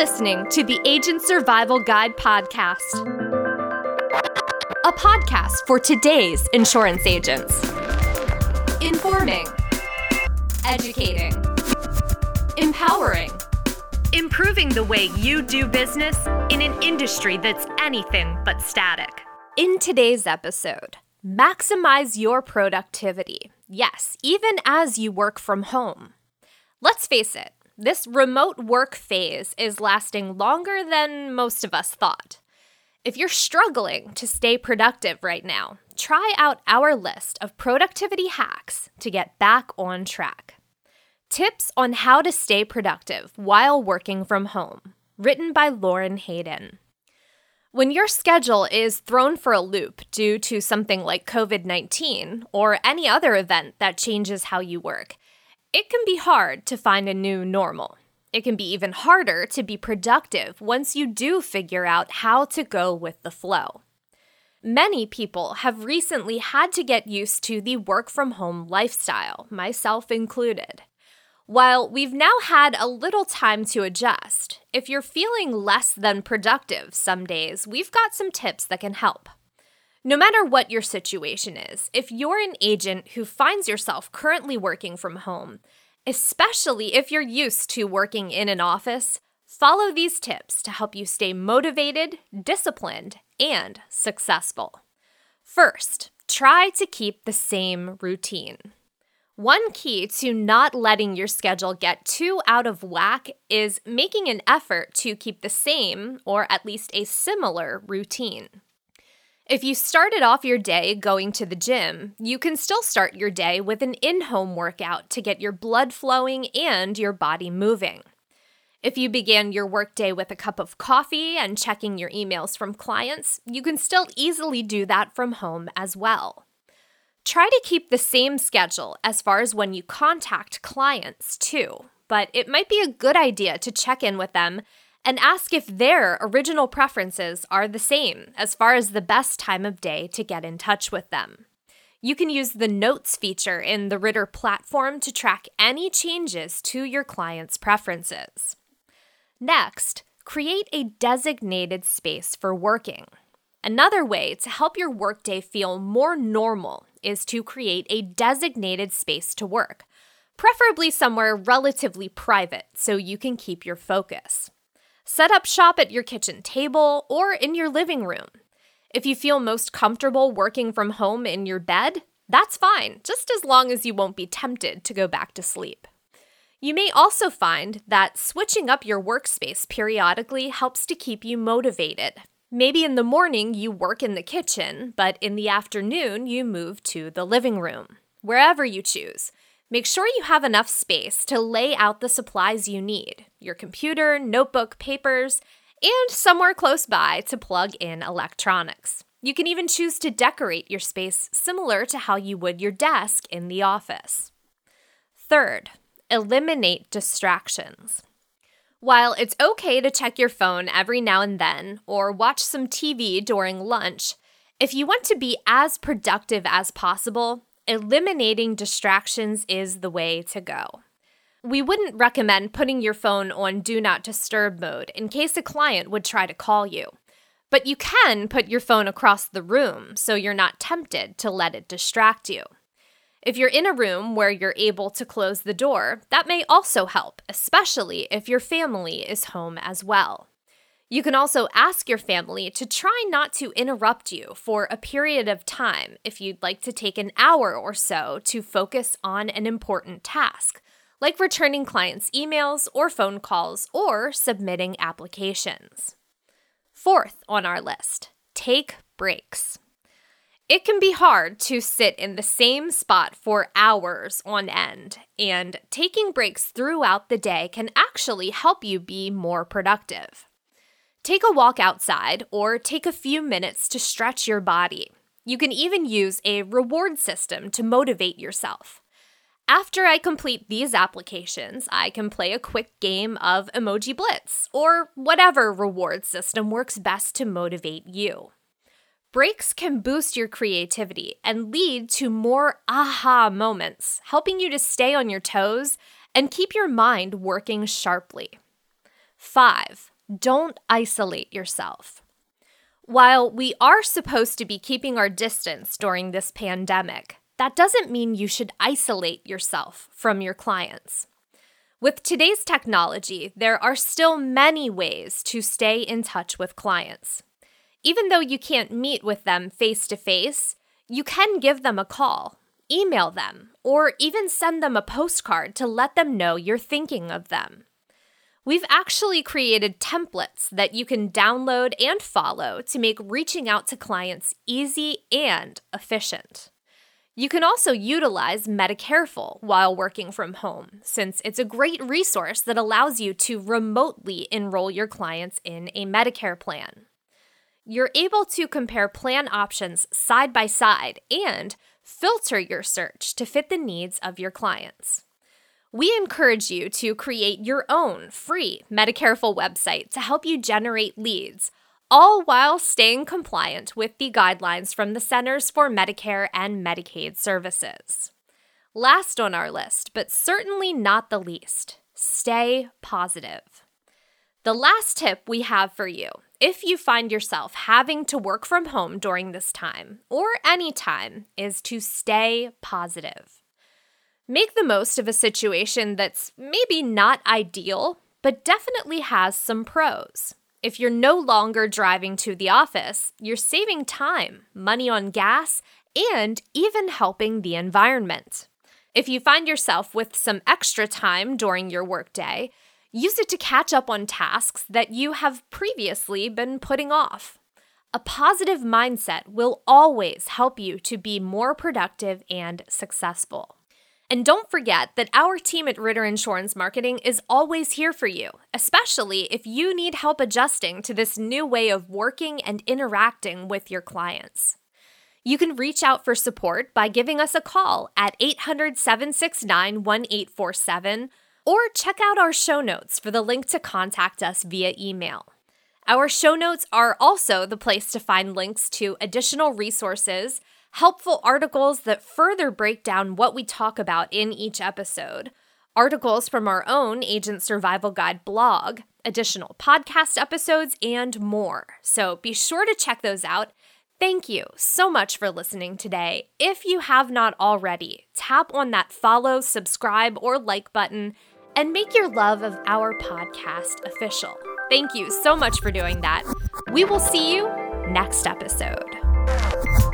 listening to the Agent Survival Guide podcast, a podcast for today's insurance agents. Informing, educating, empowering, improving the way you do business in an industry that's anything but static. In today's episode, maximize your productivity. Yes, even as you work from home. Let's face it, this remote work phase is lasting longer than most of us thought. If you're struggling to stay productive right now, try out our list of productivity hacks to get back on track. Tips on how to stay productive while working from home, written by Lauren Hayden. When your schedule is thrown for a loop due to something like COVID 19 or any other event that changes how you work, it can be hard to find a new normal. It can be even harder to be productive once you do figure out how to go with the flow. Many people have recently had to get used to the work from home lifestyle, myself included. While we've now had a little time to adjust, if you're feeling less than productive some days, we've got some tips that can help. No matter what your situation is, if you're an agent who finds yourself currently working from home, especially if you're used to working in an office, follow these tips to help you stay motivated, disciplined, and successful. First, try to keep the same routine. One key to not letting your schedule get too out of whack is making an effort to keep the same, or at least a similar, routine. If you started off your day going to the gym, you can still start your day with an in home workout to get your blood flowing and your body moving. If you began your workday with a cup of coffee and checking your emails from clients, you can still easily do that from home as well. Try to keep the same schedule as far as when you contact clients, too, but it might be a good idea to check in with them and ask if their original preferences are the same as far as the best time of day to get in touch with them. You can use the Notes feature in the Ritter platform to track any changes to your client's preferences. Next, create a designated space for working. Another way to help your workday feel more normal is to create a designated space to work, preferably somewhere relatively private so you can keep your focus. Set up shop at your kitchen table or in your living room. If you feel most comfortable working from home in your bed, that's fine, just as long as you won't be tempted to go back to sleep. You may also find that switching up your workspace periodically helps to keep you motivated. Maybe in the morning you work in the kitchen, but in the afternoon you move to the living room. Wherever you choose, Make sure you have enough space to lay out the supplies you need your computer, notebook, papers, and somewhere close by to plug in electronics. You can even choose to decorate your space similar to how you would your desk in the office. Third, eliminate distractions. While it's okay to check your phone every now and then or watch some TV during lunch, if you want to be as productive as possible, eliminating distractions is the way to go. We wouldn't recommend putting your phone on Do Not Disturb mode in case a client would try to call you. But you can put your phone across the room so you're not tempted to let it distract you. If you're in a room where you're able to close the door, that may also help, especially if your family is home as well. You can also ask your family to try not to interrupt you for a period of time if you'd like to take an hour or so to focus on an important task, like returning clients' emails or phone calls or submitting applications. Fourth on our list, take breaks. It can be hard to sit in the same spot for hours on end, and taking breaks throughout the day can actually help you be more productive. Take a walk outside or take a few minutes to stretch your body. You can even use a reward system to motivate yourself. After I complete these applications, I can play a quick game of Emoji Blitz or whatever reward system works best to motivate you. Breaks can boost your creativity and lead to more aha moments, helping you to stay on your toes and keep your mind working sharply. Five, don't isolate yourself. While we are supposed to be keeping our distance during this pandemic, that doesn't mean you should isolate yourself from your clients. With today's technology, there are still many ways to stay in touch with clients. Even though you can't meet with them face to face, you can give them a call, email them, or even send them a postcard to let them know you're thinking of them. We've actually created templates that you can download and follow to make reaching out to clients easy and efficient. You can also utilize Medicareful while working from home, since it's a great resource that allows you to remotely enroll your clients in a Medicare plan. You're able to compare plan options side by side and filter your search to fit the needs of your clients. We encourage you to create your own free Medicareful website to help you generate leads all while staying compliant with the guidelines from the Centers for Medicare and Medicaid Services. Last on our list, but certainly not the least, stay positive. The last tip we have for you if you find yourself having to work from home during this time, or any time, is to stay positive. Make the most of a situation that's maybe not ideal, but definitely has some pros. If you're no longer driving to the office, you're saving time, money on gas, and even helping the environment. If you find yourself with some extra time during your workday, use it to catch up on tasks that you have previously been putting off. A positive mindset will always help you to be more productive and successful. And don't forget that our team at Ritter Insurance Marketing is always here for you, especially if you need help adjusting to this new way of working and interacting with your clients. You can reach out for support by giving us a call at 800 769 1847 or check out our show notes for the link to contact us via email. Our show notes are also the place to find links to additional resources helpful articles that further break down what we talk about in each episode, articles from our own Agent Survival Guide blog, additional podcast episodes, and more. So be sure to check those out. Thank you so much for listening today. If you have not already, tap on that follow, subscribe, or like button and make your love of our podcast official. Thank you so much for doing that. We will see you next episode.